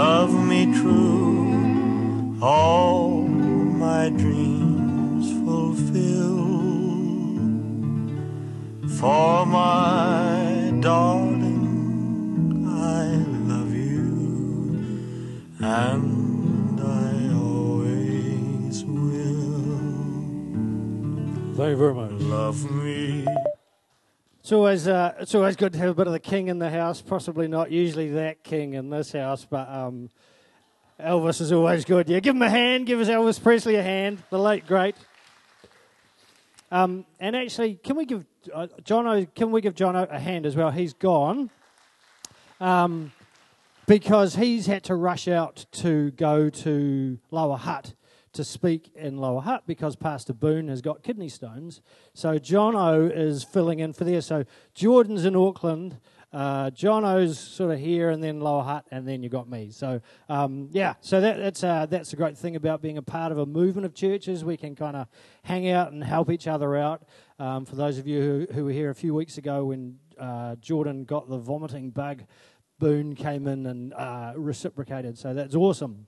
love me true, all my dreams fulfill. For my darling, I love you, and I always will. Thank you very much. Love me. It's always uh, it's always good to have a bit of the king in the house. Possibly not usually that king in this house, but um, Elvis is always good. Yeah, give him a hand. Give us Elvis Presley a hand. The late great. Um, and actually, can we give uh, Jono? Can we give Jono a hand as well? He's gone um, because he's had to rush out to go to Lower Hutt to speak in Lower Hutt because Pastor Boone has got kidney stones. So Jono is filling in for there. So Jordan's in Auckland. Uh, Jono's sort of here, and then Lower Hutt, and then you got me. So um, yeah, so that, that's uh, that's a great thing about being a part of a movement of churches. We can kind of hang out and help each other out. Um, for those of you who, who were here a few weeks ago when uh, Jordan got the vomiting bug, Boone came in and uh, reciprocated. So that's awesome.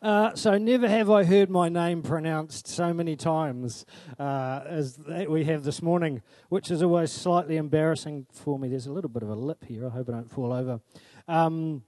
Uh, so never have I heard my name pronounced so many times uh, as we have this morning, which is always slightly embarrassing for me. There's a little bit of a lip here. I hope I don't fall over. Um,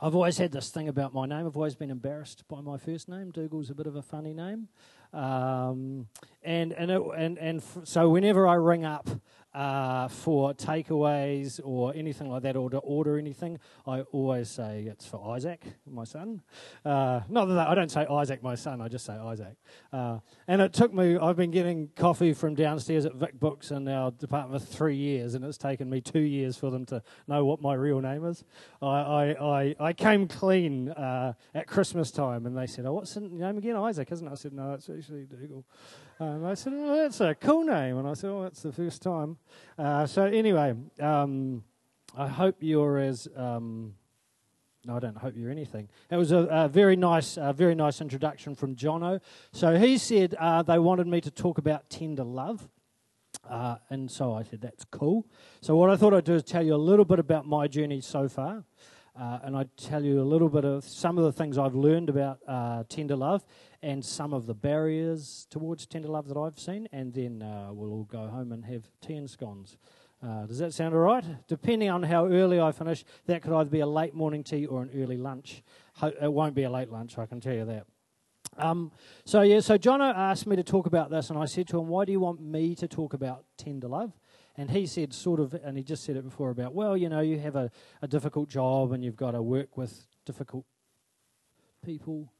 I've always had this thing about my name. I've always been embarrassed by my first name. Dougal's a bit of a funny name, um, and and it, and and f- so whenever I ring up uh, for takeaways or anything like that, or to order anything, I always say it's for Isaac, my son. Uh, not that I don't say Isaac, my son. I just say Isaac. Uh, and it took me. I've been getting coffee from downstairs at Vic Books in our department for three years, and it's taken me two years for them to know what my real name is. I I, I, I came clean uh, at Christmas time, and they said, "Oh, what's the name again? Isaac, isn't it?" I said, "No, it's actually Dougal." And I said, "Oh, that's a cool name." And I said, "Oh, that's the first time." Uh, so anyway, um, I hope you're as. Um, no, I don't hope you're anything. It was a, a very nice, uh, very nice introduction from Jono. So he said uh, they wanted me to talk about tender love. Uh, and so I said, that's cool. So, what I thought I'd do is tell you a little bit about my journey so far. Uh, and I'd tell you a little bit of some of the things I've learned about uh, tender love and some of the barriers towards tender love that I've seen. And then uh, we'll all go home and have tea and scones. Uh, does that sound all right? Depending on how early I finish, that could either be a late morning tea or an early lunch. Ho- It won't be a late lunch, I can tell you that. Um, so yeah, so Jono asked me to talk about this, and I said to him, "Why do you want me to talk about tender love?" And he said, sort of, and he just said it before about, well, you know, you have a, a difficult job and you've got to work with difficult people.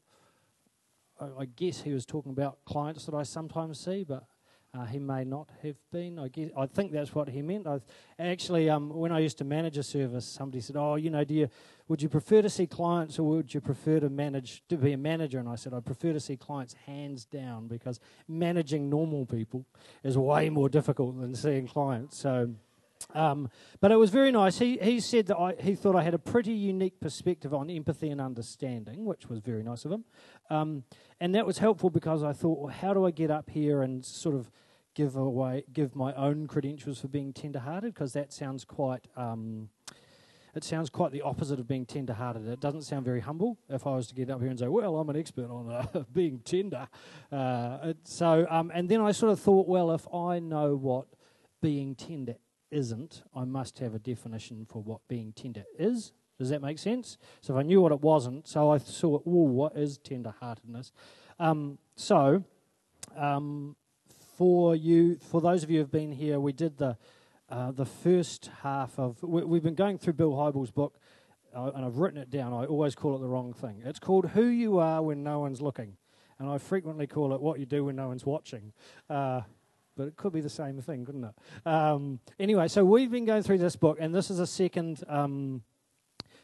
I, I guess he was talking about clients that I sometimes see, but uh, he may not have been. I guess I think that's what he meant. I actually, um, when I used to manage a service, somebody said, "Oh, you know, do you would you prefer to see clients or would you prefer to manage to be a manager?" And I said, "I prefer to see clients hands down because managing normal people is way more difficult than seeing clients." So. Um, but it was very nice. He, he said that I, he thought I had a pretty unique perspective on empathy and understanding, which was very nice of him. Um, and that was helpful because I thought, well, how do I get up here and sort of give away, give my own credentials for being tender-hearted? Because that sounds quite, um, it sounds quite the opposite of being tender-hearted. It doesn't sound very humble. If I was to get up here and say, well, I'm an expert on uh, being tender, uh, it, so um, and then I sort of thought, well, if I know what being tender isn't, I must have a definition for what being tender is. Does that make sense? So if I knew what it wasn't, so I thought, oh, what is tender-heartedness? Um, so, um, for you, for those of you who've been here, we did the uh, the first half of. We, we've been going through Bill Hybels' book, uh, and I've written it down. I always call it the wrong thing. It's called "Who You Are When No One's Looking," and I frequently call it "What You Do When No One's Watching." Uh, but it could be the same thing, couldn't it? Um, anyway, so we've been going through this book, and this is a second. Um,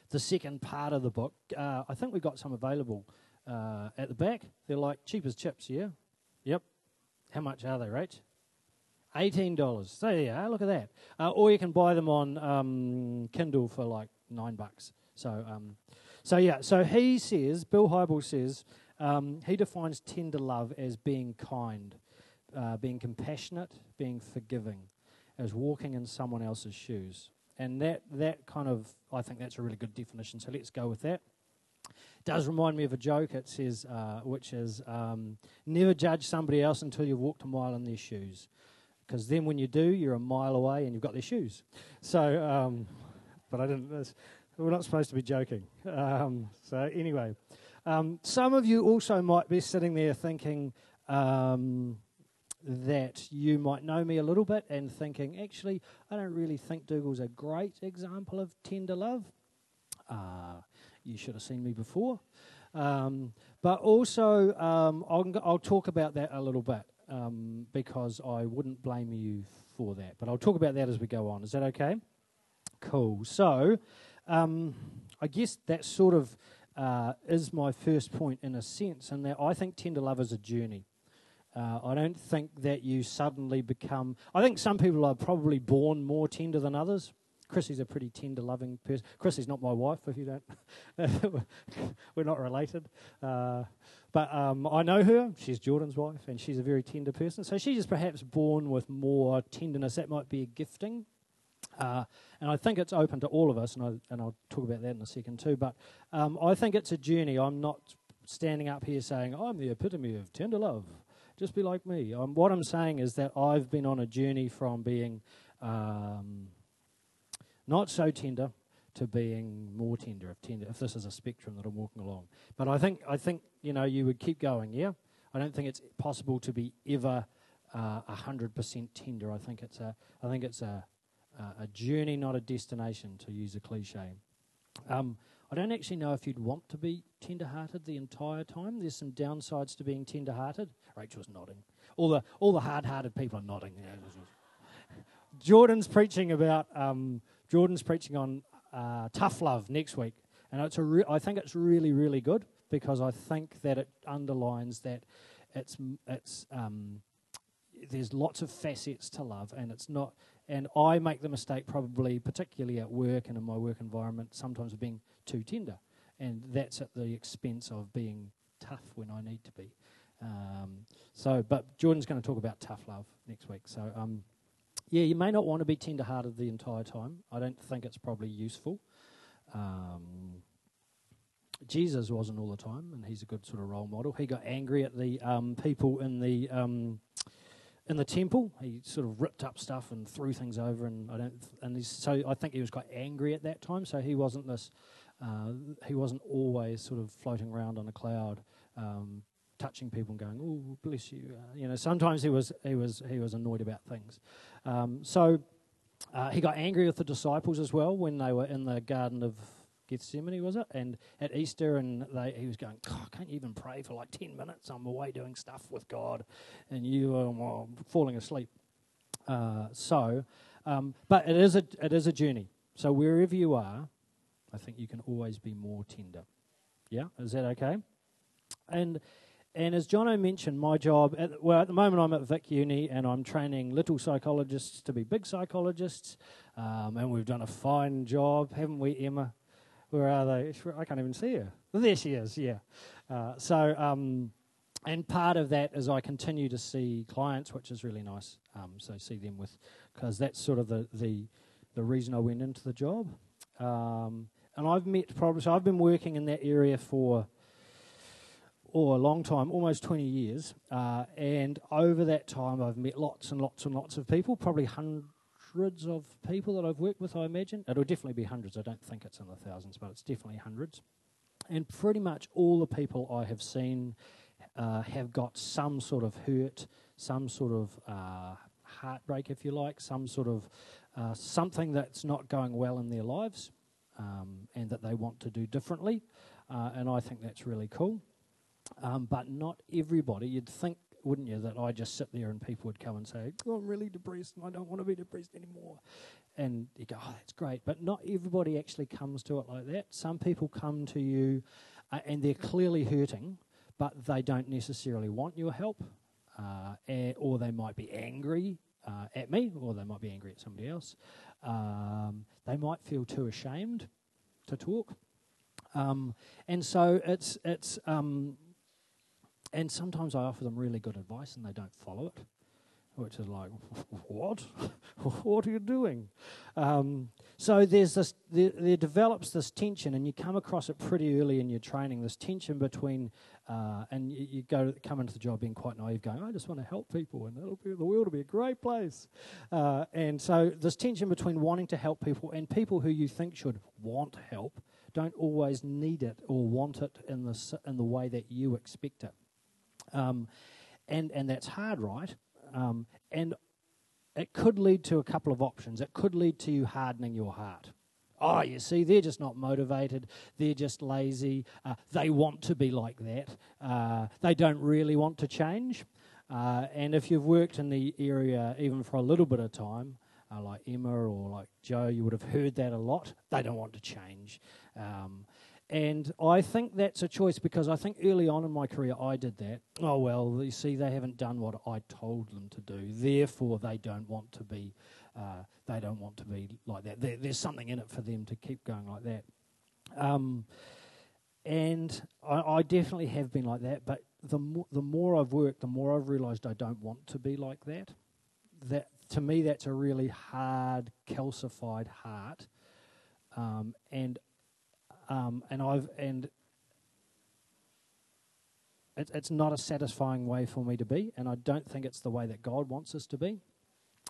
the second part of the book. Uh, I think we've got some available uh, at the back. They're like cheap as chips, yeah? Yep. How much are they, Rach? $18. So, yeah, look at that. Uh, or you can buy them on um, Kindle for like nine bucks. So, um, so yeah, so he says, Bill Hybels says, um, he defines tender love as being kind, uh, being compassionate, being forgiving, as walking in someone else's shoes. And that, that kind of, I think that's a really good definition. So let's go with that. It Does remind me of a joke. It says, uh, which is, um, never judge somebody else until you've walked a mile in their shoes, because then when you do, you're a mile away and you've got their shoes. So, um, but I didn't. We're not supposed to be joking. Um, so anyway, um, some of you also might be sitting there thinking um, that you might know me a little bit and thinking, actually, I don't really think Dougal's a great example of tender love. Uh, you should have seen me before. Um, but also, um, I'll, I'll, talk about that a little bit um, because I wouldn't blame you for that. But I'll talk about that as we go on. Is that okay? Cool. So, um, I guess that sort of uh, is my first point in a sense, and that I think tender love is a journey. Uh, I don't think that you suddenly become. I think some people are probably born more tender than others. Chrissy's a pretty tender, loving person. Chrissy's not my wife, if you don't. We're not related. Uh, but um, I know her. She's Jordan's wife, and she's a very tender person. So she's perhaps born with more tenderness. That might be a gifting. Uh, and I think it's open to all of us, and, I, and I'll talk about that in a second too. But um, I think it's a journey. I'm not standing up here saying, I'm the epitome of tender love. Just be like me. Um, what I'm saying is that I've been on a journey from being um, not so tender to being more tender if tender if this is a spectrum that I'm walking along. But I think I think you know you would keep going. Yeah, I don't think it's possible to be ever uh, a hundred percent tender. I think it's a I think it's a a journey, not a destination, to use a cliche. Um, I don't actually know if you'd want to be tender-hearted the entire time. There's some downsides to being tender-hearted. Rachel's nodding. All the all the hard-hearted people are nodding. Jordan's preaching about um, Jordan's preaching on uh, tough love next week, and it's a re- I think it's really really good because I think that it underlines that it's it's um, there's lots of facets to love, and it's not and I make the mistake, probably, particularly at work and in my work environment, sometimes of being too tender. And that's at the expense of being tough when I need to be. Um, so, but Jordan's going to talk about tough love next week. So, um, yeah, you may not want to be tender hearted the entire time. I don't think it's probably useful. Um, Jesus wasn't all the time, and he's a good sort of role model. He got angry at the um, people in the um, in the temple. He sort of ripped up stuff and threw things over, and I don't. And so I think he was quite angry at that time. So he wasn't this. Uh, he wasn't always sort of floating around on a cloud, um, touching people and going, "Oh, bless you." Uh, you know, sometimes he was he was he was annoyed about things. Um, so uh, he got angry with the disciples as well when they were in the Garden of Gethsemane, was it? And at Easter, and they, he was going, oh, can't you even pray for like 10 minutes? I'm away doing stuff with God, and you are well, falling asleep. Uh, so, um, but it is, a, it is a journey. So wherever you are, I think you can always be more tender. Yeah, is that okay? And and as Jono mentioned, my job, at, well, at the moment I'm at Vic Uni and I'm training little psychologists to be big psychologists. Um, and we've done a fine job, haven't we, Emma? Where are they? I can't even see her. There she is, yeah. Uh, so, um, and part of that is I continue to see clients, which is really nice. Um, so, see them with, because that's sort of the, the, the reason I went into the job. Um, and I've met problems. So I've been working in that area for oh, a long time, almost 20 years. Uh, and over that time, I've met lots and lots and lots of people, probably hundreds hundreds of people that I've worked with, I imagine. It'll definitely be hundreds. I don't think it's in the thousands, but it's definitely hundreds. And pretty much all the people I have seen uh, have got some sort of hurt, some sort of uh, heartbreak, if you like, some sort of uh, something that's not going well in their lives um, and that they want to do differently. Uh, and I think that's really cool. Um, but not everybody. You'd think wouldn't you, that I just sit there and people would come and say, oh, I'm really depressed and I don't want to be depressed anymore. and you go, oh, that's great. But not everybody actually comes to it like that. Some people come to you uh, and they're clearly hurting, but they don't necessarily want your help, uh, eh, or they might be angry uh, at me, or they might be angry at somebody else. Um, they might feel too ashamed to talk. Um, and so it's, it's um, and sometimes I offer them really good advice and they don't follow it which is like, what? what are you doing? Um, so there's this, there, there, develops this tension, and you come across it pretty early in your training. This tension between, uh, and you, you, go come into the job being quite naive, going, I just want to help people, and be, the world will be a great place. Uh, and so this tension between wanting to help people and people who you think should want help don't always need it or want it in the in the way that you expect it. Um, and and that's hard, right? Um, and it could lead to a couple of options. It could lead to you hardening your heart. Oh, you see, they're just not motivated. They're just lazy. Uh, they want to be like that. Uh, they don't really want to change. Uh, and if you've worked in the area even for a little bit of time, uh, like Emma or like Joe, you would have heard that a lot. They don't want to change. Um, and I think that's a choice because I think early on in my career I did that. Oh, well, you see, they haven't done what I told them to do. Therefore, they don't want to be, uh, they don't want to be like that. There, there's something in it for them to keep going like that. Um, and I, I, definitely have been like that. But the, mo- the more I've worked, the more I've realised I don't want to be like that. That to me, that's a really hard, calcified heart. Um, and um, and I've and it, it's not a satisfying way for me to be, and I don't think it's the way that God wants us to be.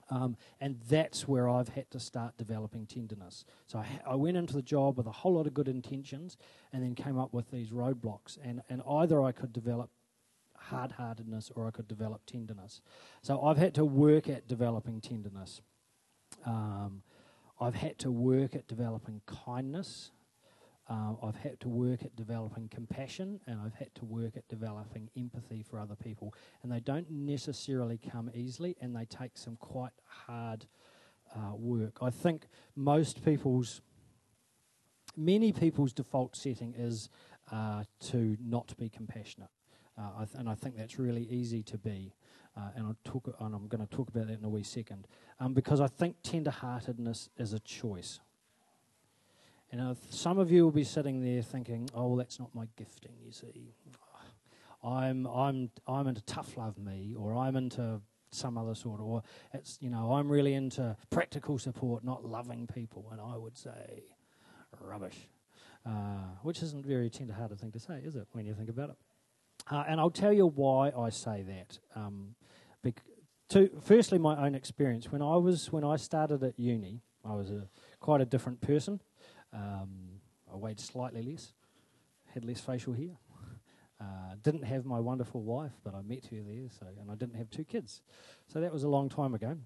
Um, and that's where I've had to start developing tenderness. So I, I, went into the job with a whole lot of good intentions, and then came up with these roadblocks. And and either I could develop hard-heartedness or I could develop tenderness. So I've had to work at developing tenderness. Um, I've had to work at developing kindness. Uh, I've had to work at developing compassion and I've had to work at developing empathy for other people. And they don't necessarily come easily and they take some quite hard uh, work. I think most people's, many people's default setting is uh, to not be compassionate. Uh, I th- and I think that's really easy to be. Uh, and, I'll talk, and I'm going to talk about that in a wee second. Um, because I think tender-heartedness is a choice. And know, some of you will be sitting there thinking, "Oh, well, that's not my gifting." You see, I'm I'm I'm into tough love me, or I'm into some other sort, or it's you know I'm really into practical support, not loving people. And I would say, rubbish, uh, which isn't a very tender-hearted thing to say, is it? When you think about it. Uh, and I'll tell you why I say that. Um, bec- to, firstly, my own experience. When I was when I started at uni, I was a, quite a different person. Um, I weighed slightly less, had less facial hair. Uh, didn't have my wonderful wife, but I met her there, so and I didn't have two kids, so that was a long time ago.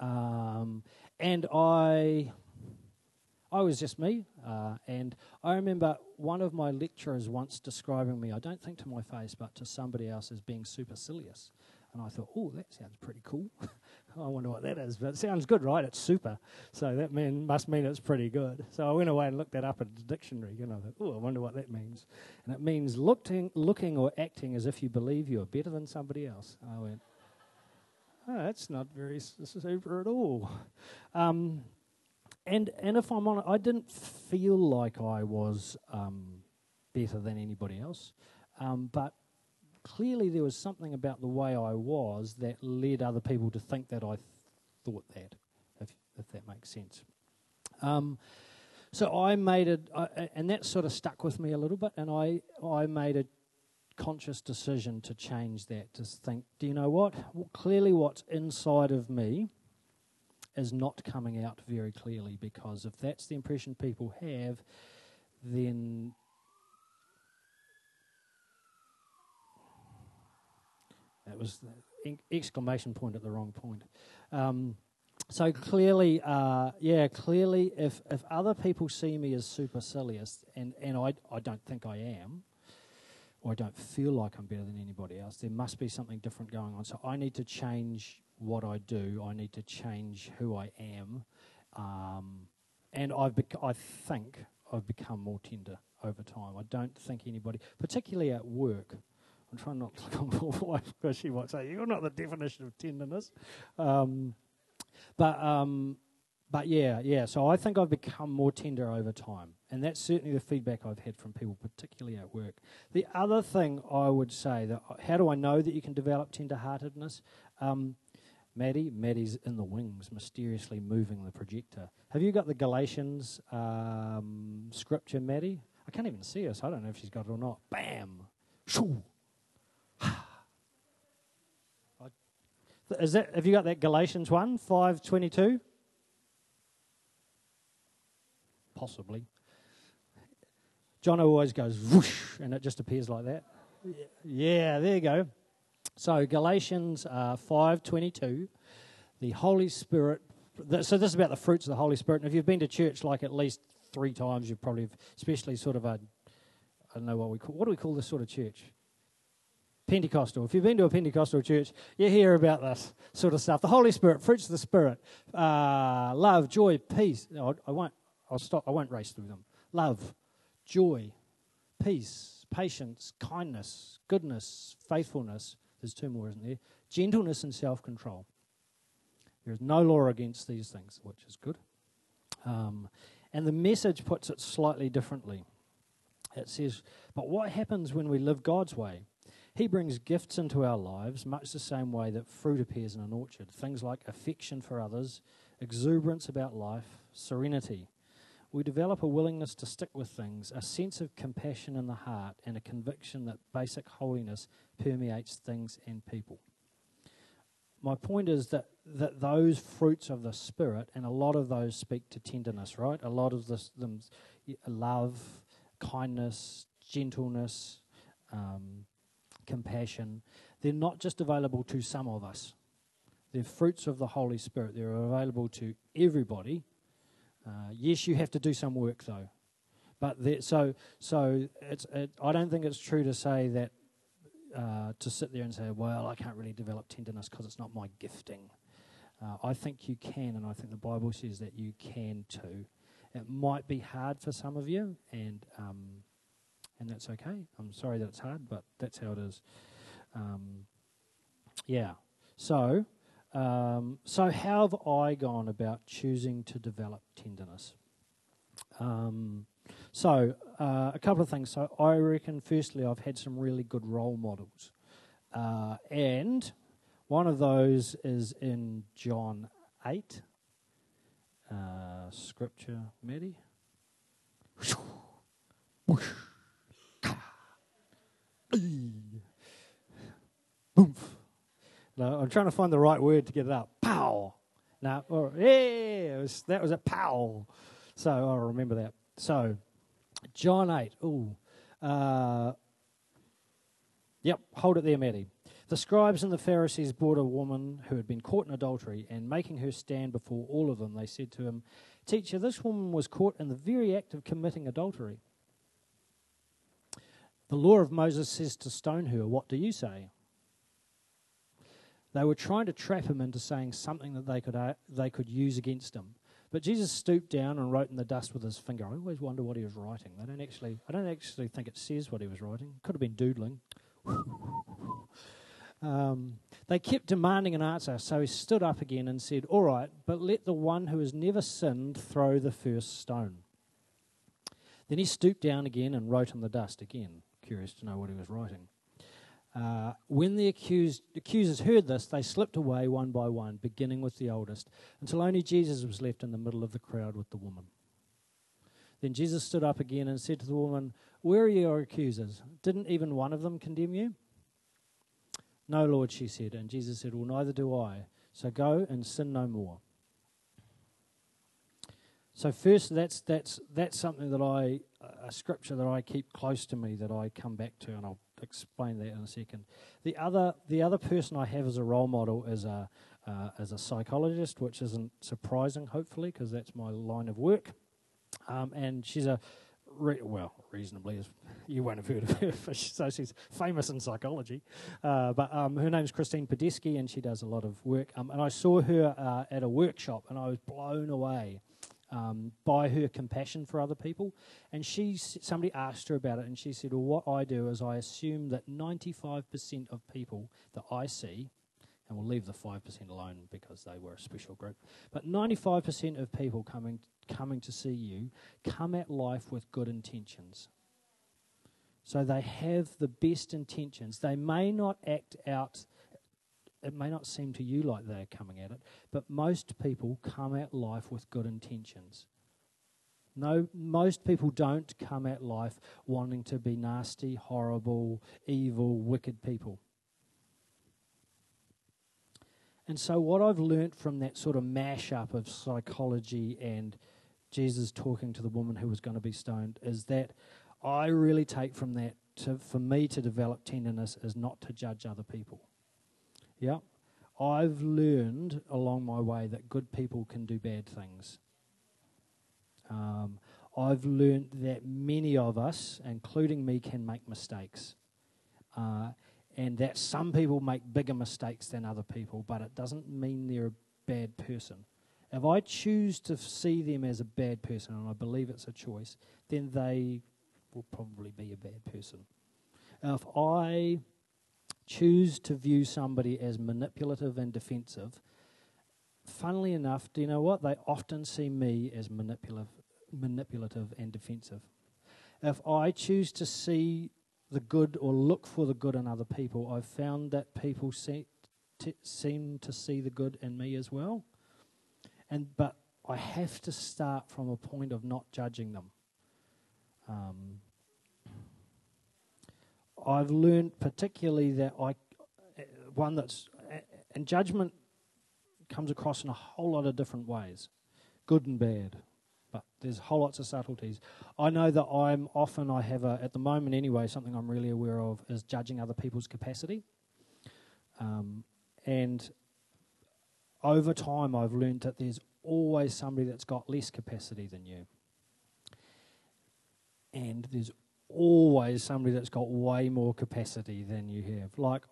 Um, and I, I was just me, uh, and I remember one of my lecturers once describing me. I don't think to my face, but to somebody else as being supercilious. And I thought, oh, that sounds pretty cool. I wonder what that is, but it sounds good, right? It's super. So that mean, must mean it's pretty good. So I went away and looked that up in the dictionary, I thought, oh, I wonder what that means. And it means looking, looking or acting as if you believe you are better than somebody else. I went, oh, that's not very super at all. Um, and, and if I'm honest, I didn't feel like I was um, better than anybody else. Um, but clearly there was something about the way I was that led other people to think that I th- thought that, if, if that makes sense. Um, so I made it, and that sort of stuck with me a little bit, and I, I made a conscious decision to change that, to think, do you know what? Well, clearly, what's inside of me is not coming out very clearly because if that's the impression people have, then That was the exclamation point at the wrong point. Um, so clearly, uh, yeah, clearly, if, if other people see me as supercilious, and, and I, I don't think I am, or I don't feel like I'm better than anybody else, there must be something different going on. So I need to change what I do, I need to change who I am, Um, and I've bec- I think I've become more tender over time. I don't think anybody, particularly at work, I'm trying not to look on because she might say, You're not the definition of tenderness. Um, but, um, but yeah, yeah. So I think I've become more tender over time. And that's certainly the feedback I've had from people, particularly at work. The other thing I would say that how do I know that you can develop tenderheartedness? Um, Maddie, Maddie's in the wings, mysteriously moving the projector. Have you got the Galatians um, scripture, Maddie? I can't even see her, so I don't know if she's got it or not. Bam! Shoo! Is that? Have you got that Galatians one five twenty two? Possibly. John always goes whoosh, and it just appears like that. Yeah, there you go. So Galatians uh, five twenty two, the Holy Spirit. Th- so this is about the fruits of the Holy Spirit. And if you've been to church like at least three times, you've probably, especially sort of a, I don't know what we call. What do we call this sort of church? Pentecostal. If you've been to a Pentecostal church, you hear about this sort of stuff. The Holy Spirit, fruits of the Spirit, uh, love, joy, peace. No, I won't. I'll stop. I won't race through them. Love, joy, peace, patience, kindness, goodness, faithfulness. There's two more, isn't there? Gentleness and self-control. There is no law against these things, which is good. Um, and the message puts it slightly differently. It says, "But what happens when we live God's way?" He brings gifts into our lives, much the same way that fruit appears in an orchard. Things like affection for others, exuberance about life, serenity. We develop a willingness to stick with things, a sense of compassion in the heart, and a conviction that basic holiness permeates things and people. My point is that, that those fruits of the Spirit, and a lot of those speak to tenderness, right? A lot of this, them, love, kindness, gentleness, um, compassion, they're not just available to some of us. They're fruits of the Holy Spirit. They're available to everybody. Uh, yes, you have to do some work though. But so so it's it, I don't think it's true to say that uh, to sit there and say, well, I can't really develop tenderness because it's not my gifting. Uh, I think you can, and I think the Bible says that you can too. It might be hard for some of you, and um, and that's okay. I'm sorry that it's hard, but that's how it is. Um, yeah. So, um, so how have I gone about choosing to develop tenderness? Um, so, uh, a couple of things. So, I reckon, firstly, I've had some really good role models, uh, and one of those is in John eight. Uh, scripture, Maddie. Boom. No, I'm trying to find the right word to get it up. Pow. Now, or, yeah, was, that was a pow. So I'll remember that. So, John 8. Ooh. Uh, yep, hold it there, Maddie. The scribes and the Pharisees brought a woman who had been caught in adultery, and making her stand before all of them, they said to him, Teacher, this woman was caught in the very act of committing adultery. The law of Moses says to stone her. What do you say? They were trying to trap him into saying something that they could, uh, they could use against him. But Jesus stooped down and wrote in the dust with his finger. I always wonder what he was writing. They don't actually, I don't actually think it says what he was writing. Could have been doodling. um, they kept demanding an answer, so he stood up again and said, All right, but let the one who has never sinned throw the first stone. Then he stooped down again and wrote in the dust again curious to know what he was writing. Uh, when the accused, accusers heard this, they slipped away one by one, beginning with the oldest, until only Jesus was left in the middle of the crowd with the woman. Then Jesus stood up again and said to the woman, Where are your accusers? Didn't even one of them condemn you? No, Lord, she said. And Jesus said, Well, neither do I. So go and sin no more. So first, that's that's that's something that I a scripture that I keep close to me that I come back to, and I'll explain that in a second. The other, the other person I have as a role model is a, uh, as a psychologist, which isn't surprising, hopefully, because that's my line of work. Um, and she's a re- well, reasonably, as you won't have heard of her, so she's famous in psychology. Uh, but um, her name's Christine Padesky, and she does a lot of work. Um, and I saw her uh, at a workshop, and I was blown away um, by her compassion for other people. And she, somebody asked her about it, and she said, "Well, what I do is I assume that 95% of people that I see." And we'll leave the 5% alone because they were a special group. But 95% of people coming, coming to see you come at life with good intentions. So they have the best intentions. They may not act out, it may not seem to you like they're coming at it, but most people come at life with good intentions. No, most people don't come at life wanting to be nasty, horrible, evil, wicked people. And so, what I've learnt from that sort of mash-up of psychology and Jesus talking to the woman who was going to be stoned is that I really take from that to, for me to develop tenderness is not to judge other people. Yeah, I've learned along my way that good people can do bad things. Um, I've learned that many of us, including me, can make mistakes. Uh, and that some people make bigger mistakes than other people, but it doesn't mean they're a bad person. If I choose to see them as a bad person, and I believe it's a choice, then they will probably be a bad person. If I choose to view somebody as manipulative and defensive, funnily enough, do you know what? They often see me as manipulative, manipulative and defensive. If I choose to see the good or look for the good in other people, I've found that people see, t- seem to see the good in me as well. And but I have to start from a point of not judging them. Um, I've learned particularly that I, one that's, and judgment comes across in a whole lot of different ways, good and bad. But there's whole lots of subtleties. I know that I'm often, I have a, at the moment anyway, something I'm really aware of is judging other people's capacity. Um, and over time, I've learned that there's always somebody that's got less capacity than you. And there's always somebody that's got way more capacity than you have. Like,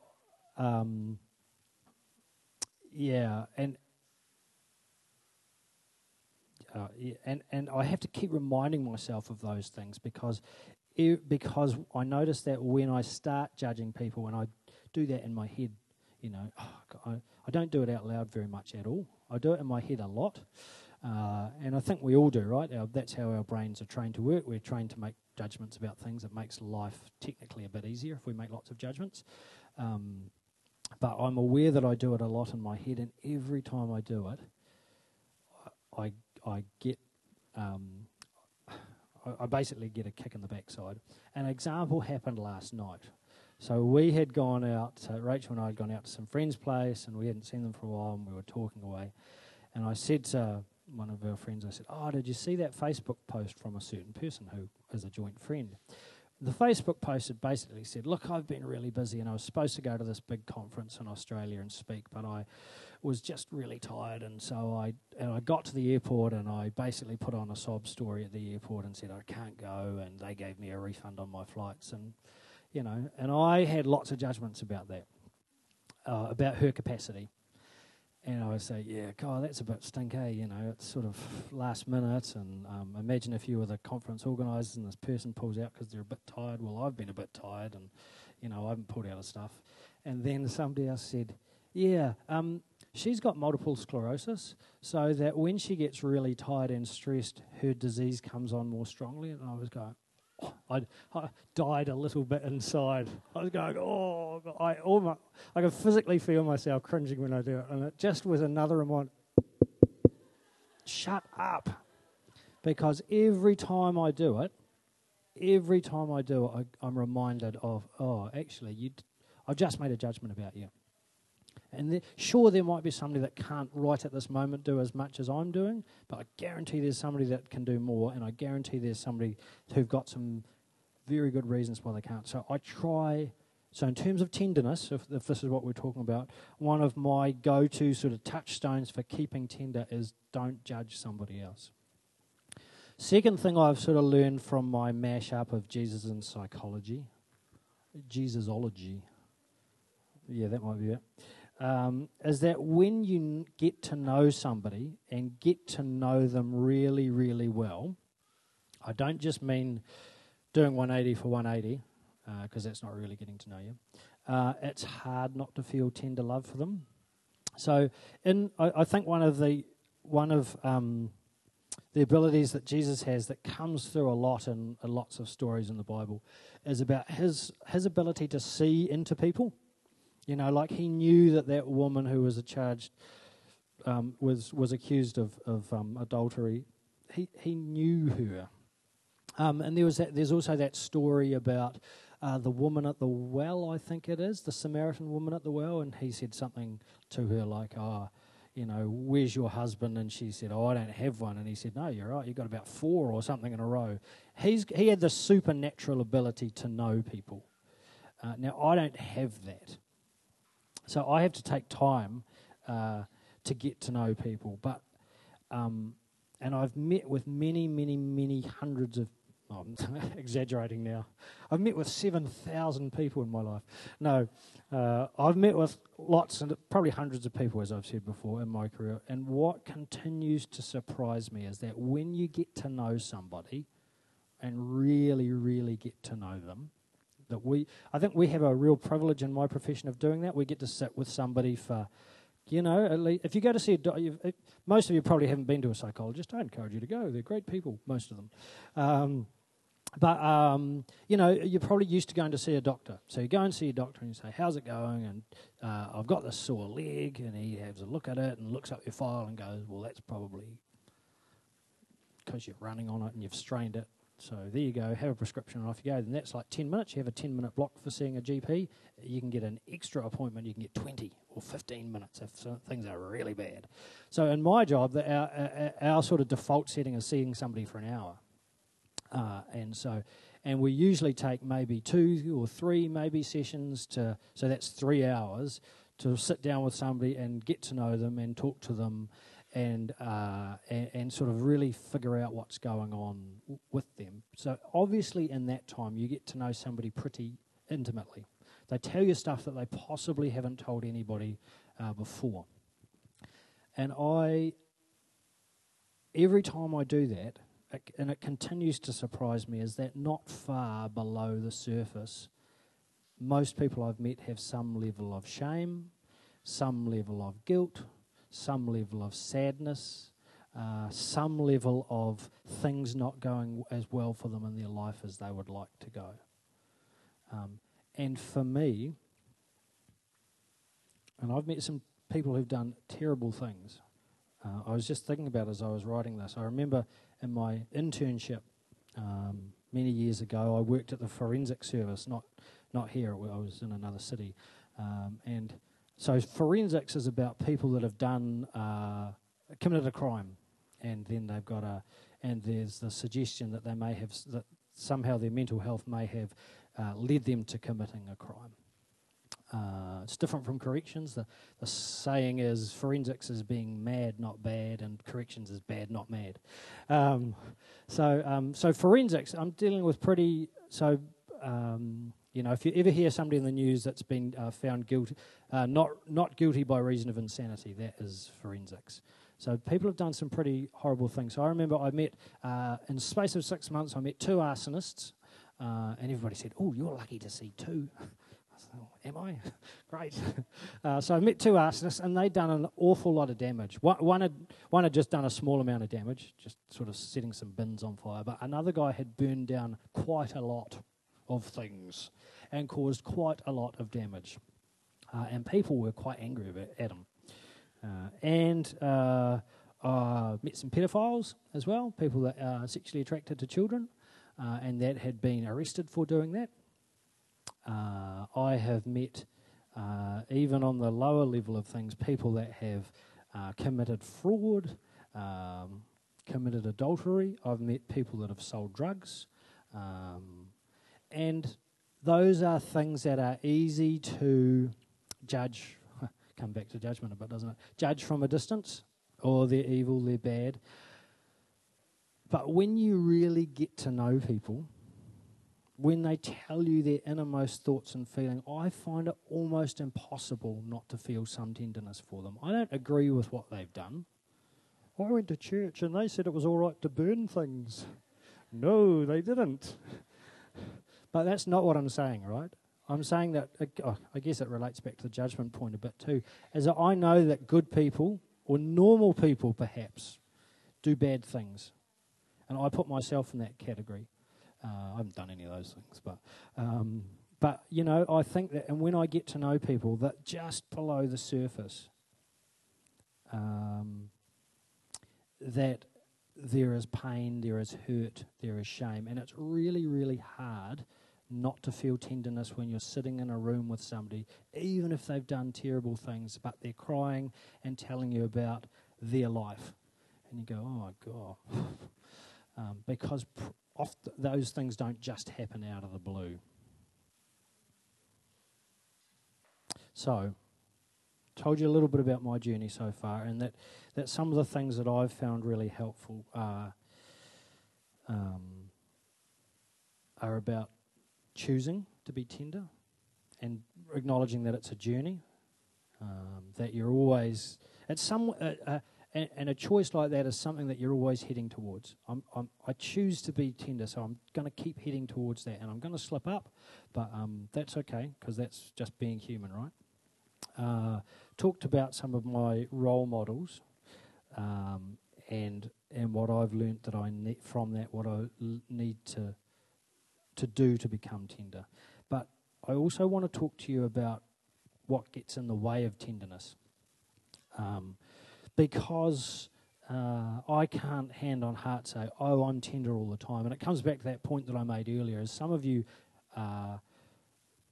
um, yeah, and uh, yeah, and and I have to keep reminding myself of those things because e- because I notice that when I start judging people and I do that in my head, you know, I, I don't do it out loud very much at all. I do it in my head a lot, uh, and I think we all do, right? Our, that's how our brains are trained to work. We're trained to make judgments about things. It makes life technically a bit easier if we make lots of judgments. Um, but I'm aware that I do it a lot in my head, and every time I do it, I I get um, I, I basically get a kick in the backside. An example happened last night. So we had gone out. Uh, Rachel and I had gone out to some friends' place, and we hadn't seen them for a while, and we were talking away. And I said to one of our friends, I said, "Oh, did you see that Facebook post from a certain person who is a joint friend?" The Facebook post had basically said, "Look, I've been really busy, and I was supposed to go to this big conference in Australia and speak, but I was just really tired, and so I and I got to the airport, and I basically put on a sob story at the airport and said I can't go, and they gave me a refund on my flights, and you know, and I had lots of judgments about that, uh, about her capacity." And I say, yeah, God, that's a bit stink, eh? You know, it's sort of last minute. And um, imagine if you were the conference organisers and this person pulls out because they're a bit tired. Well, I've been a bit tired and, you know, I haven't pulled out of stuff. And then somebody else said, yeah, um, she's got multiple sclerosis, so that when she gets really tired and stressed, her disease comes on more strongly. And I was going, I, died a little bit inside. I was going, oh, I almost, I could physically feel myself cringing when I do it, and it just was another reminder. Shut up, because every time I do it, every time I do it, I, I'm reminded of, oh, actually, you, I've just made a judgment about you. And sure, there might be somebody that can't right at this moment do as much as I'm doing, but I guarantee there's somebody that can do more, and I guarantee there's somebody who've got some very good reasons why they can't. So I try. So in terms of tenderness, if, if this is what we're talking about, one of my go-to sort of touchstones for keeping tender is don't judge somebody else. Second thing I've sort of learned from my mashup of Jesus and psychology, Jesusology, yeah, that might be it, um, is that when you get to know somebody and get to know them really, really well, I don't just mean doing 180 for 180, because uh, that's not really getting to know you. Uh, it's hard not to feel tender love for them. So, in I, I think one of the one of um, the abilities that Jesus has that comes through a lot in, lots of stories in the Bible is about his his ability to see into people. You know, like he knew that that woman who was charged um, was was accused of of um, adultery. He he knew her, um, and there was that, there's also that story about uh, the woman at the well. I think it is the Samaritan woman at the well, and he said something to her like, "Oh." you know, where's your husband? And she said, oh, I don't have one. And he said, no, you're right. You've got about four or something in a row. He's, he had the supernatural ability to know people. Uh, now, I don't have that. So I have to take time uh, to get to know people. But, um, and I've met with many, many, many hundreds of Oh, I'm exaggerating now. I've met with 7,000 people in my life. No, uh, I've met with lots and probably hundreds of people, as I've said before, in my career. And what continues to surprise me is that when you get to know somebody and really, really get to know them, that we, I think we have a real privilege in my profession of doing that. We get to sit with somebody for, you know, at least, if you go to see a doctor, most of you probably haven't been to a psychologist. I encourage you to go. They're great people, most of them. Um, but um, you know, you're probably used to going to see a doctor. So you go and see a doctor and you say, "How's it going?" And uh, I've got this sore leg, and he has a look at it and looks up your file and goes, "Well, that's probably because you're running on it and you've strained it." So there you go. Have a prescription and off you go. Then that's like ten minutes. You have a ten minute block for seeing a GP. You can get an extra appointment. You can get twenty or fifteen minutes if things are really bad. So in my job, the, our, our, our sort of default setting is seeing somebody for an hour. Uh, and so, and we usually take maybe two or three maybe sessions to, so that's three hours to sit down with somebody and get to know them and talk to them and, uh, and, and, sort of really figure out what's going on w- with them. So obviously, in that time, you get to know somebody pretty intimately. They tell you stuff that they possibly haven't told anybody uh, before. And I, every time I do that, and it continues to surprise me, is that not far below the surface, most people I've met have some level of shame, some level of guilt, some level of sadness, uh, some level of things not going as well for them in their life as they would like to go. Um, and for me, and I've met some people who've done terrible things. Uh, I was just thinking about as I was writing this. I remember in my internship um, many years ago, I worked at the forensic service, not not here. I was in another city, um, and so forensics is about people that have done uh, committed a crime, and then they've got a and there's the suggestion that they may have that somehow their mental health may have uh, led them to committing a crime. Uh, it's different from corrections. The, the saying is forensics is being mad, not bad, and corrections is bad, not mad. Um, so, um, so forensics, I'm dealing with pretty. So, um, you know, if you ever hear somebody in the news that's been uh, found guilty, uh, not not guilty by reason of insanity, that is forensics. So people have done some pretty horrible things. So I remember I met uh, in the space of six months, I met two arsonists, uh, and everybody said, "Oh, you're lucky to see two. Oh, am I? Great. Uh, so I met two arsonists, and they'd done an awful lot of damage. One, one, had, one had just done a small amount of damage, just sort of setting some bins on fire, but another guy had burned down quite a lot of things and caused quite a lot of damage. Uh, and people were quite angry at him. Uh, and uh, I met some pedophiles as well, people that are sexually attracted to children, uh, and that had been arrested for doing that. Uh, I have met, uh, even on the lower level of things, people that have uh, committed fraud, um, committed adultery. I've met people that have sold drugs. Um, and those are things that are easy to judge. Come back to judgment a bit, doesn't it? Judge from a distance, or they're evil, they're bad. But when you really get to know people, when they tell you their innermost thoughts and feeling, I find it almost impossible not to feel some tenderness for them. I don't agree with what they've done. I went to church and they said it was all right to burn things. No, they didn't. But that's not what I'm saying, right? I'm saying that, oh, I guess it relates back to the judgment point a bit too, is that I know that good people, or normal people perhaps, do bad things. And I put myself in that category. Uh, I haven't done any of those things, but um, but you know, I think that, and when I get to know people, that just below the surface, um, that there is pain, there is hurt, there is shame, and it's really, really hard not to feel tenderness when you're sitting in a room with somebody, even if they've done terrible things, but they're crying and telling you about their life, and you go, "Oh my god," um, because pr- those things don't just happen out of the blue. So, told you a little bit about my journey so far, and that, that some of the things that I've found really helpful are um, are about choosing to be tender and acknowledging that it's a journey, um, that you're always at some. Uh, uh, and, and, a choice like that is something that you're always heading towards. I'm, I'm, i choose to be tender, so I'm going to keep heading towards that, and I'm going to slip up, but um, that's okay because that's just being human, right? Uh, talked about some of my role models, um, and and what I've learnt that I need from that, what I l- need to to do to become tender. But I also want to talk to you about what gets in the way of tenderness. Um, because uh, I can't hand on heart say, oh, I'm tender all the time. And it comes back to that point that I made earlier, as some of you uh,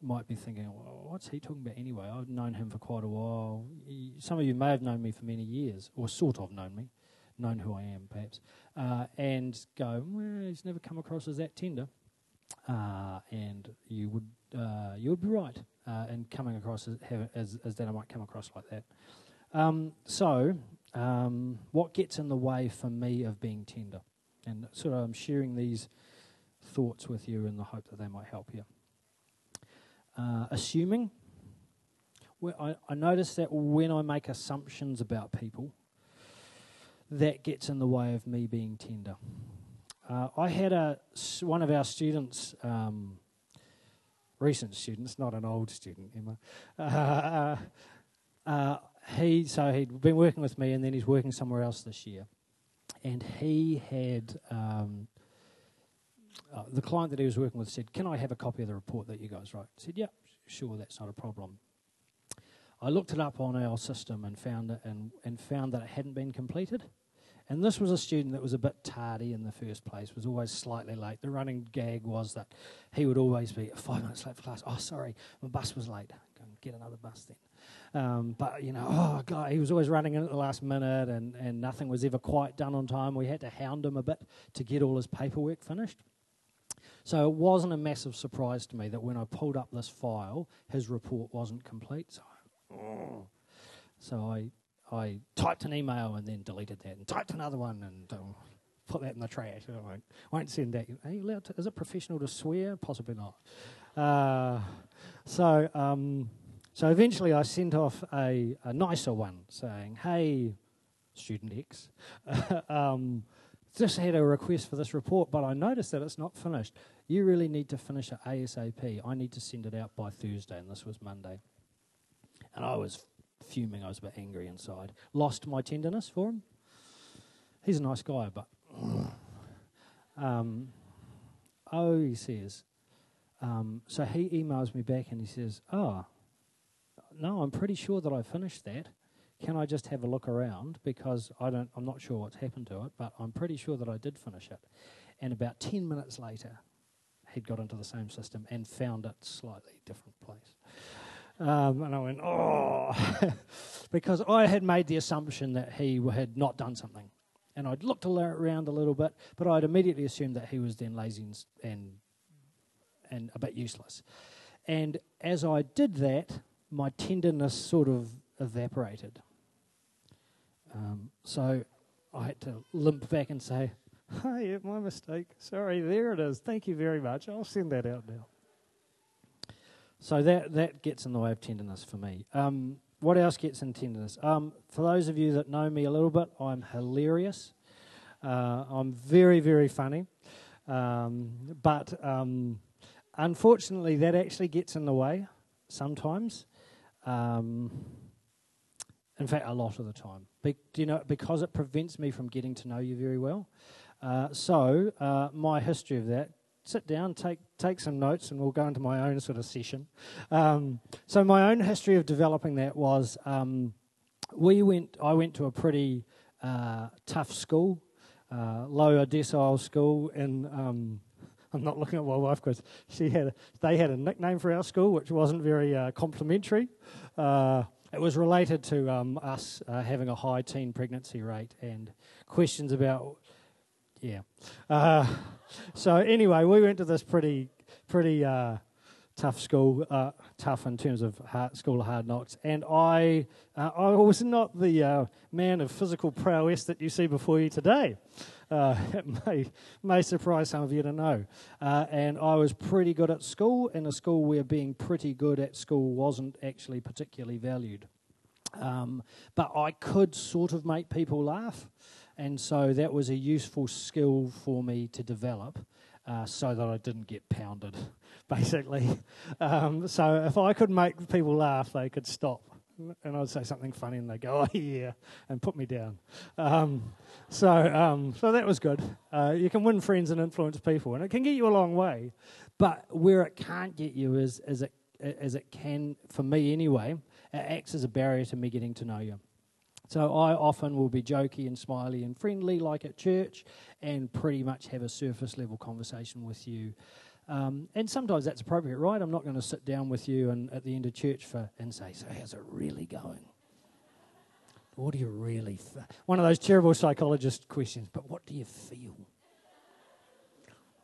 might be thinking, well, what's he talking about anyway? I've known him for quite a while. Some of you may have known me for many years, or sort of known me, known who I am perhaps, uh, and go, well, he's never come across as that tender. Uh, and you would uh, you would be right uh, in coming across as, as, as that I might come across like that. Um, so um, what gets in the way for me of being tender? And sort of I'm sharing these thoughts with you in the hope that they might help you. Uh, assuming, well, I, I notice that when I make assumptions about people, that gets in the way of me being tender. Uh, I had a one of our students, um, recent students, not an old student, Emma. Uh, uh, he so he'd been working with me, and then he's working somewhere else this year, and he had. Um, uh, the client that he was working with said, "Can I have a copy of the report that you guys wrote?" I said, "Yeah, sure, that's not a problem." I looked it up on our system and found it, and, and found that it hadn't been completed. And this was a student that was a bit tardy in the first place, was always slightly late. The running gag was that he would always be five minutes late for class. Oh, sorry, my bus was late. Go and get another bus then. Um, but you know, oh god, he was always running in at the last minute, and, and nothing was ever quite done on time. We had to hound him a bit to get all his paperwork finished. So it wasn't a massive surprise to me that when I pulled up this file, his report wasn't complete. So, oh. so I I typed an email and then deleted that, and typed another one and um, put that in the trash. I won't, won't send that. Are you allowed to, is it professional to swear? Possibly not. Uh, so. Um, so eventually I sent off a, a nicer one saying, hey, student X, um, just had a request for this report, but I noticed that it's not finished. You really need to finish it ASAP. I need to send it out by Thursday, and this was Monday. And I was fuming, I was a bit angry inside. Lost my tenderness for him. He's a nice guy, but. um, oh, he says. Um, so he emails me back and he says, Oh, no, I'm pretty sure that I finished that. Can I just have a look around because I don't I'm not sure what's happened to it, but I'm pretty sure that I did finish it. And about 10 minutes later, he'd got into the same system and found it slightly different place. Um, and I went, oh, because I had made the assumption that he had not done something. And I'd looked around a little bit, but I'd immediately assumed that he was then lazy and, and, a bit useless. And as I did that, my tenderness sort of evaporated. Um, so I had to limp back and say, yeah, my mistake. Sorry, there it is. Thank you very much. I'll send that out now. So that, that gets in the way of tenderness for me. Um, what else gets in tenderness? Um, for those of you that know me a little bit, I'm hilarious. Uh, I'm very, very funny. Um, but um, unfortunately, that actually gets in the way sometimes. Um, in fact, a lot of the time. Be- you know, because it prevents me from getting to know you very well. Uh, so, uh, my history of that sit down, take take some notes, and we'll go into my own sort of session. Um, so my own history of developing that was um, we went. I went to a pretty uh, tough school, uh, lower decile school in. Um, I'm not looking at my wife because she had. A, they had a nickname for our school, which wasn't very uh, complimentary. Uh, it was related to um, us uh, having a high teen pregnancy rate and questions about yeah. Uh, so anyway, we went to this pretty pretty uh, tough school, uh, tough in terms of hard, school of hard knocks, and I uh, I was not the uh, man of physical prowess that you see before you today. Uh, it may may surprise some of you to know, and I was pretty good at school in a school where being pretty good at school wasn't actually particularly valued. Um, but I could sort of make people laugh. And so that was a useful skill for me to develop uh, so that I didn't get pounded, basically. Um, so if I could make people laugh, they could stop. And I'd say something funny and they'd go, oh, yeah, and put me down. Um, so, um, so that was good. Uh, you can win friends and influence people, and it can get you a long way. But where it can't get you is, is it, as it can, for me anyway, it acts as a barrier to me getting to know you. So I often will be jokey and smiley and friendly, like at church, and pretty much have a surface level conversation with you. Um, and sometimes that's appropriate, right? I'm not going to sit down with you and at the end of church for and say, "So how's it really going? What do you really?" One of those terrible psychologist questions. But what do you feel?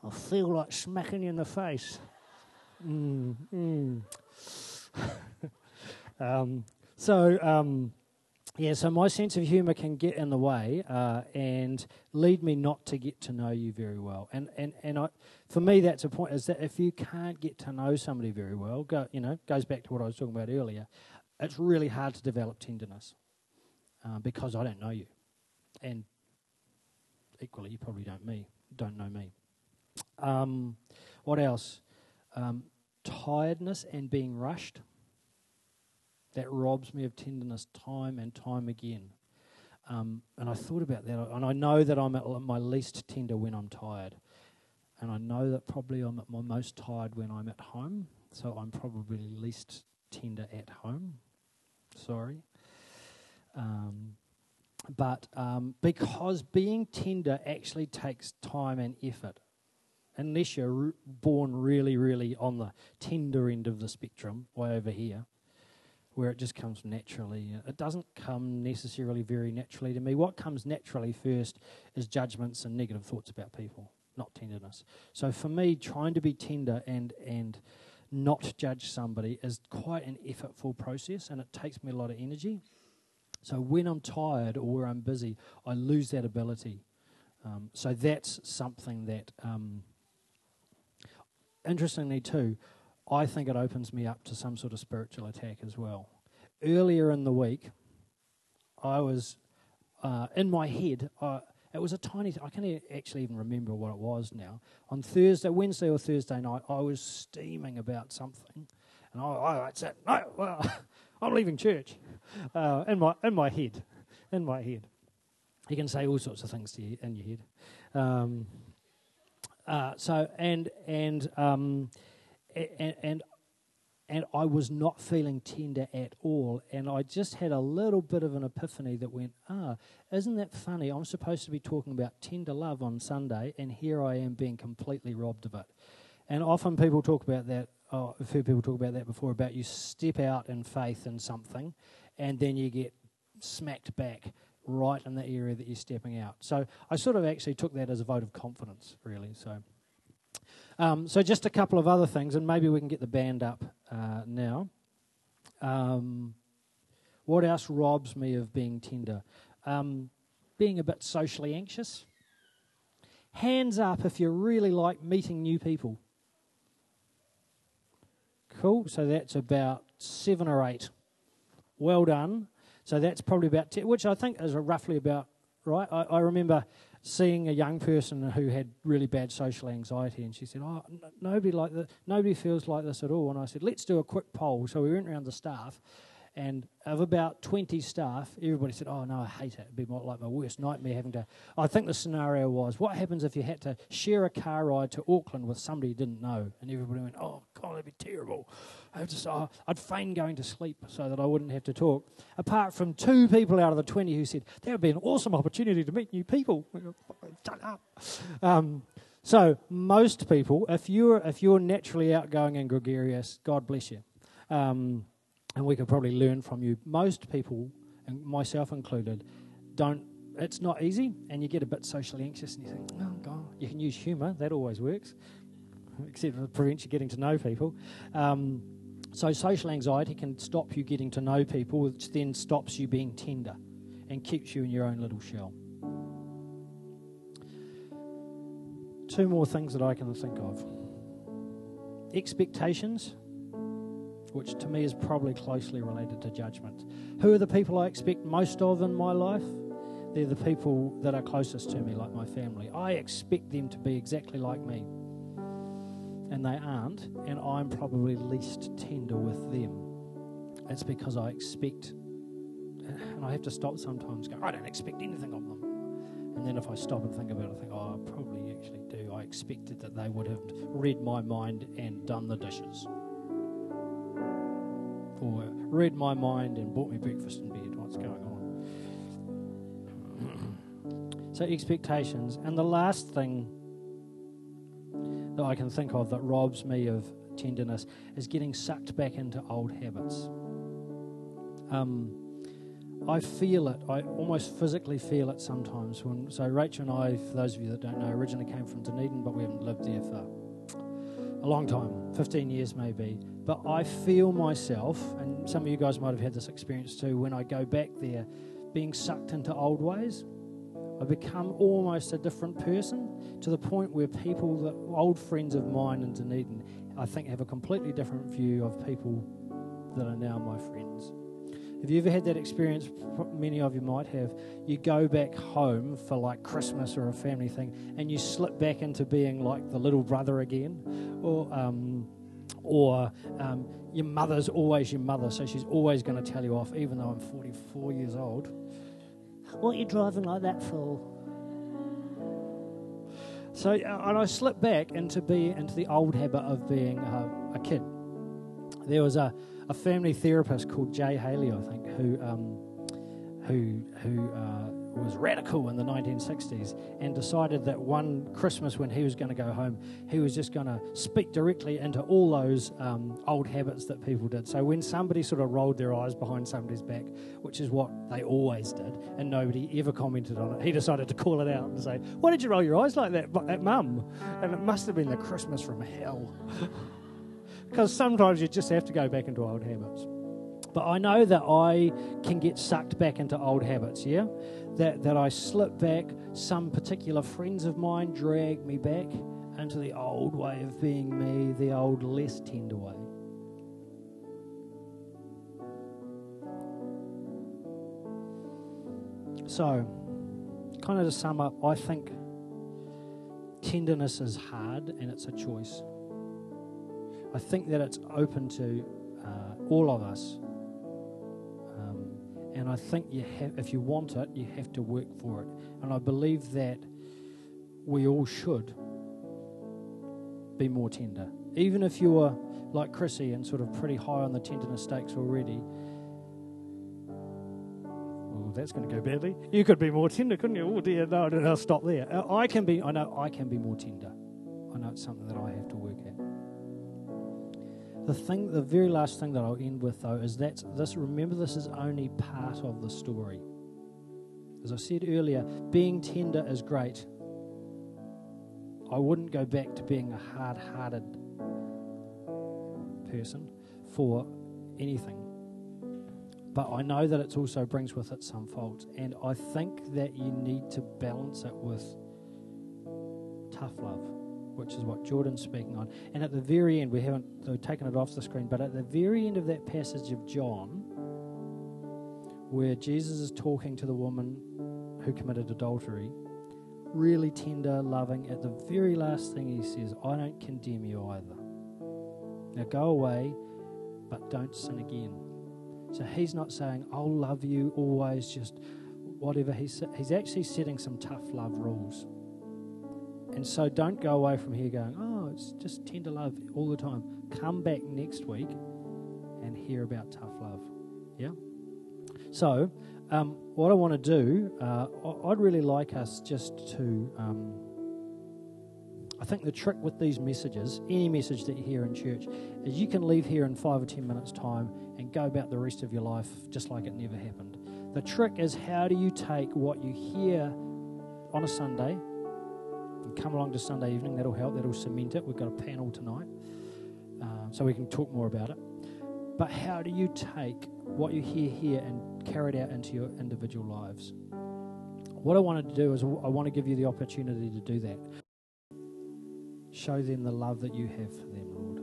I feel like smacking you in the face. Mm, mm. um, so. Um, yeah, so my sense of humour can get in the way uh, and lead me not to get to know you very well. And and and I, for me, that's a point is that if you can't get to know somebody very well, go you know goes back to what I was talking about earlier. It's really hard to develop tenderness uh, because I don't know you, and equally, you probably don't me don't know me. Um, what else? Um, tiredness and being rushed that robs me of tenderness time and time again. Um, and I thought about that, and I know that I'm at my least tender when I'm tired. And I know that probably I'm at my most tired when I'm at home, so I'm probably least tender at home. Sorry. Um, but um, because being tender actually takes time and effort, unless you're r- born really, really on the tender end of the spectrum, way over here, where it just comes naturally. It doesn't come necessarily very naturally to me. What comes naturally first is judgments and negative thoughts about people, not tenderness. So for me, trying to be tender and and not judge somebody is quite an effortful process, and it takes me a lot of energy. So when I'm tired or where I'm busy, I lose that ability. Um, so that's something that, um, interestingly too, I think it opens me up to some sort of spiritual attack as well. Earlier in the week, I was uh, in my head. Uh, it was a tiny. I can't actually even remember what it was now. On Thursday, Wednesday or Thursday night, I was steaming about something, and I, I said, "No, well, I'm leaving church." Uh, in my in my head, in my head, you can say all sorts of things to you in your head. Um, uh, so and and um, and, and and I was not feeling tender at all. And I just had a little bit of an epiphany that went, ah, isn't that funny? I'm supposed to be talking about tender love on Sunday, and here I am being completely robbed of it. And often people talk about that. Oh, I've heard people talk about that before about you step out in faith in something, and then you get smacked back right in the area that you're stepping out. So I sort of actually took that as a vote of confidence, really. So. Um, so just a couple of other things, and maybe we can get the band up uh, now. Um, what else robs me of being tender? Um, being a bit socially anxious. Hands up if you really like meeting new people. Cool. So that's about seven or eight. Well done. So that's probably about which I think is roughly about right. I, I remember seeing a young person who had really bad social anxiety, and she said, "Oh, nobody like that. Nobody feels like this at all." And I said, "Let's do a quick poll." So we went around the staff, and of about 20 staff, everybody said, Oh, no, I hate it. It'd be like my worst nightmare having to. I think the scenario was what happens if you had to share a car ride to Auckland with somebody you didn't know? And everybody went, Oh, God, that'd be terrible. I have to, oh, I'd feign going to sleep so that I wouldn't have to talk. Apart from two people out of the 20 who said, That would be an awesome opportunity to meet new people. Shut up. Um, so, most people, if you're, if you're naturally outgoing and gregarious, God bless you. Um, and we could probably learn from you. Most people, and myself included, don't. It's not easy, and you get a bit socially anxious, and you think, "Oh God." You can use humour; that always works, except it prevents you getting to know people. Um, so, social anxiety can stop you getting to know people, which then stops you being tender, and keeps you in your own little shell. Two more things that I can think of: expectations which to me is probably closely related to judgment. Who are the people I expect most of in my life? They're the people that are closest to me, like my family. I expect them to be exactly like me. And they aren't, and I'm probably least tender with them. It's because I expect, and I have to stop sometimes go, I don't expect anything of them. And then if I stop and think about it, I think, oh, I probably actually do. I expected that they would have read my mind and done the dishes read my mind and bought me breakfast in bed. What's going on? so, expectations. And the last thing that I can think of that robs me of tenderness is getting sucked back into old habits. Um, I feel it. I almost physically feel it sometimes. When so, Rachel and I, for those of you that don't know, originally came from Dunedin, but we haven't lived there for a long time, 15 years maybe. But I feel myself, and some of you guys might have had this experience too, when I go back there, being sucked into old ways. I become almost a different person to the point where people, that old friends of mine in Dunedin, I think have a completely different view of people that are now my friends. Have you ever had that experience? Many of you might have. You go back home for like Christmas or a family thing, and you slip back into being like the little brother again, or um, or um, your mother's always your mother, so she's always going to tell you off, even though I'm 44 years old. What are you driving like that for? So, uh, and I slipped back into be into the old habit of being a, a kid. There was a, a family therapist called Jay Haley, I think, who um, who who uh, was radical in the 1960s and decided that one Christmas when he was going to go home, he was just going to speak directly into all those um, old habits that people did. So when somebody sort of rolled their eyes behind somebody's back, which is what they always did, and nobody ever commented on it, he decided to call it out and say, Why did you roll your eyes like that at mum? And it must have been the Christmas from hell. Because sometimes you just have to go back into old habits. But I know that I can get sucked back into old habits, yeah? That, that I slip back, some particular friends of mine drag me back into the old way of being me, the old less tender way. So, kind of to sum up, I think tenderness is hard and it's a choice. I think that it's open to uh, all of us and I think you have, if you want it, you have to work for it. And I believe that we all should be more tender. Even if you're like Chrissy and sort of pretty high on the tenderness stakes already, well, that's going to go badly. You could be more tender, couldn't you? Oh dear, no, no, no, stop there. Uh, I can be, I know I can be more tender. I know it's something that I have to. The thing, the very last thing that I'll end with though is that this. Remember, this is only part of the story. As I said earlier, being tender is great. I wouldn't go back to being a hard-hearted person for anything. But I know that it also brings with it some faults, and I think that you need to balance it with tough love, which is what Jordan's speaking on. And at the very end, we haven't taken it off the screen, but at the very end of that passage of John, where Jesus is talking to the woman who committed adultery, really tender, loving, at the very last thing he says, I don't condemn you either. Now go away, but don't sin again. So he's not saying, I'll love you always, just whatever. He's, he's actually setting some tough love rules. And so don't go away from here going, oh, it's just tender love all the time. Come back next week and hear about tough love. Yeah? So, um, what I want to do, uh, I'd really like us just to. Um, I think the trick with these messages, any message that you hear in church, is you can leave here in five or ten minutes' time and go about the rest of your life just like it never happened. The trick is how do you take what you hear on a Sunday and come along to Sunday evening? That'll help, that'll cement it. We've got a panel tonight, uh, so we can talk more about it. But how do you take what you hear here and carry it out into your individual lives? What I wanted to do is I want to give you the opportunity to do that. Show them the love that you have for them, Lord.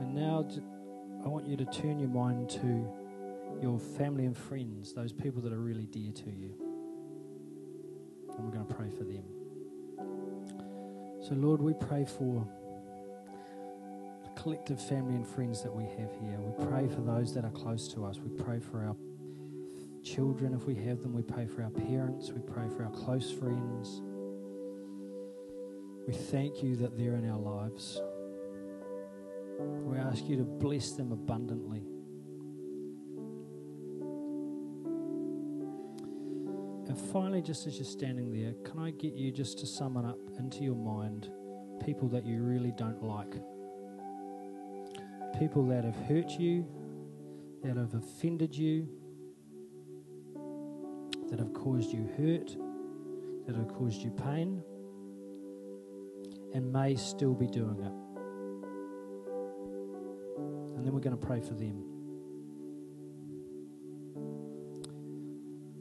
And now I want you to turn your mind to your family and friends, those people that are really dear to you. And we're going to pray for them. So, Lord, we pray for the collective family and friends that we have here. We pray for those that are close to us. We pray for our children if we have them. We pray for our parents. We pray for our close friends. We thank you that they're in our lives. We ask you to bless them abundantly. And finally, just as you're standing there, can I get you just to summon up into your mind people that you really don't like? People that have hurt you, that have offended you, that have caused you hurt, that have caused you pain, and may still be doing it. And then we're going to pray for them.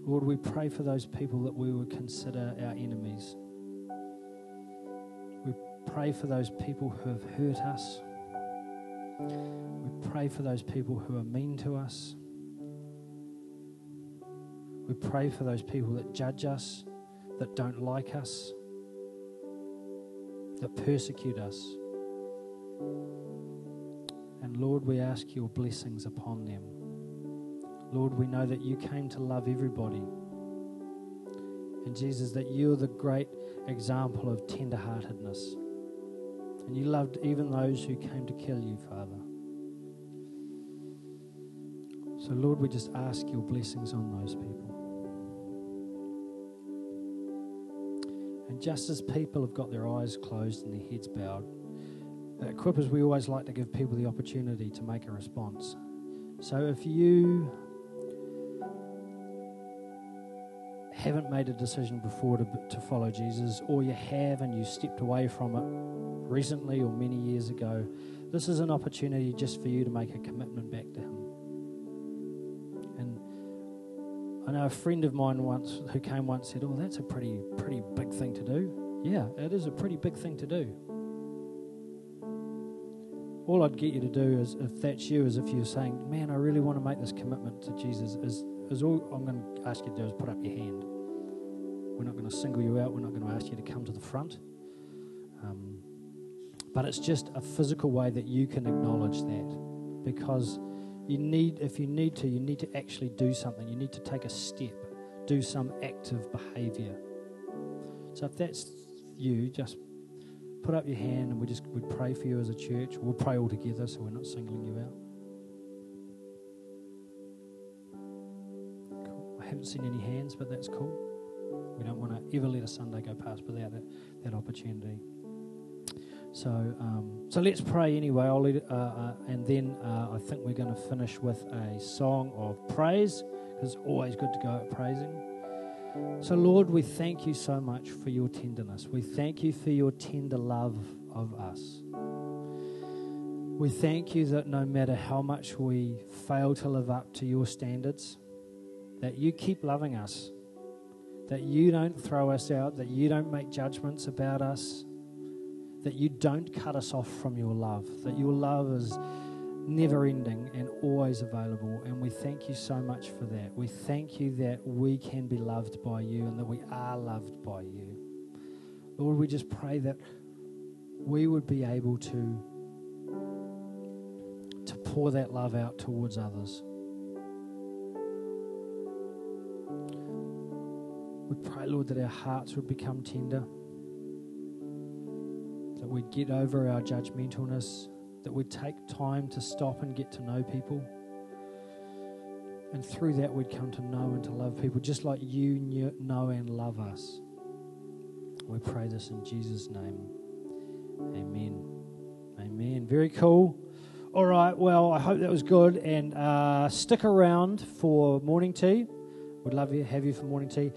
Lord, we pray for those people that we would consider our enemies. We pray for those people who have hurt us. We pray for those people who are mean to us. We pray for those people that judge us, that don't like us, that persecute us. And Lord, we ask your blessings upon them. Lord, we know that you came to love everybody. And Jesus, that you're the great example of tenderheartedness. And you loved even those who came to kill you, Father. So, Lord, we just ask your blessings on those people. And just as people have got their eyes closed and their heads bowed, at Quippers, we always like to give people the opportunity to make a response. So if you haven't made a decision before to, to follow Jesus, or you have and you stepped away from it recently or many years ago, this is an opportunity just for you to make a commitment back to Him. And I know a friend of mine once who came once said, "Oh, that's a pretty pretty big thing to do." Yeah, it is a pretty big thing to do. All I'd get you to do is, if that's you, is if you're saying, "Man, I really want to make this commitment to Jesus," is is all I'm going to ask you to do is put up your hand. We're not going to single you out. We're not going to ask you to come to the front. Um, but it's just a physical way that you can acknowledge that because you need, if you need to, you need to actually do something. You need to take a step, do some active behavior. So if that's you, just put up your hand and we just we pray for you as a church. We'll pray all together so we're not singling you out. I haven't seen any hands, but that's cool. We don't want to ever let a Sunday go past without that, that opportunity. So, um, so let's pray anyway. I'll lead, uh, uh, and then uh, I think we're going to finish with a song of praise because it's always good to go out praising. So, Lord, we thank you so much for your tenderness. We thank you for your tender love of us. We thank you that no matter how much we fail to live up to your standards, that you keep loving us, that you don't throw us out, that you don't make judgments about us, that you don't cut us off from your love, that your love is never ending and always available. And we thank you so much for that. We thank you that we can be loved by you and that we are loved by you. Lord, we just pray that we would be able to, to pour that love out towards others. We pray, Lord, that our hearts would become tender, that we'd get over our judgmentalness, that we'd take time to stop and get to know people. And through that, we'd come to know and to love people just like you knew, know and love us. We pray this in Jesus' name. Amen. Amen. Very cool. All right. Well, I hope that was good. And uh, stick around for morning tea. We'd love to have you for morning tea.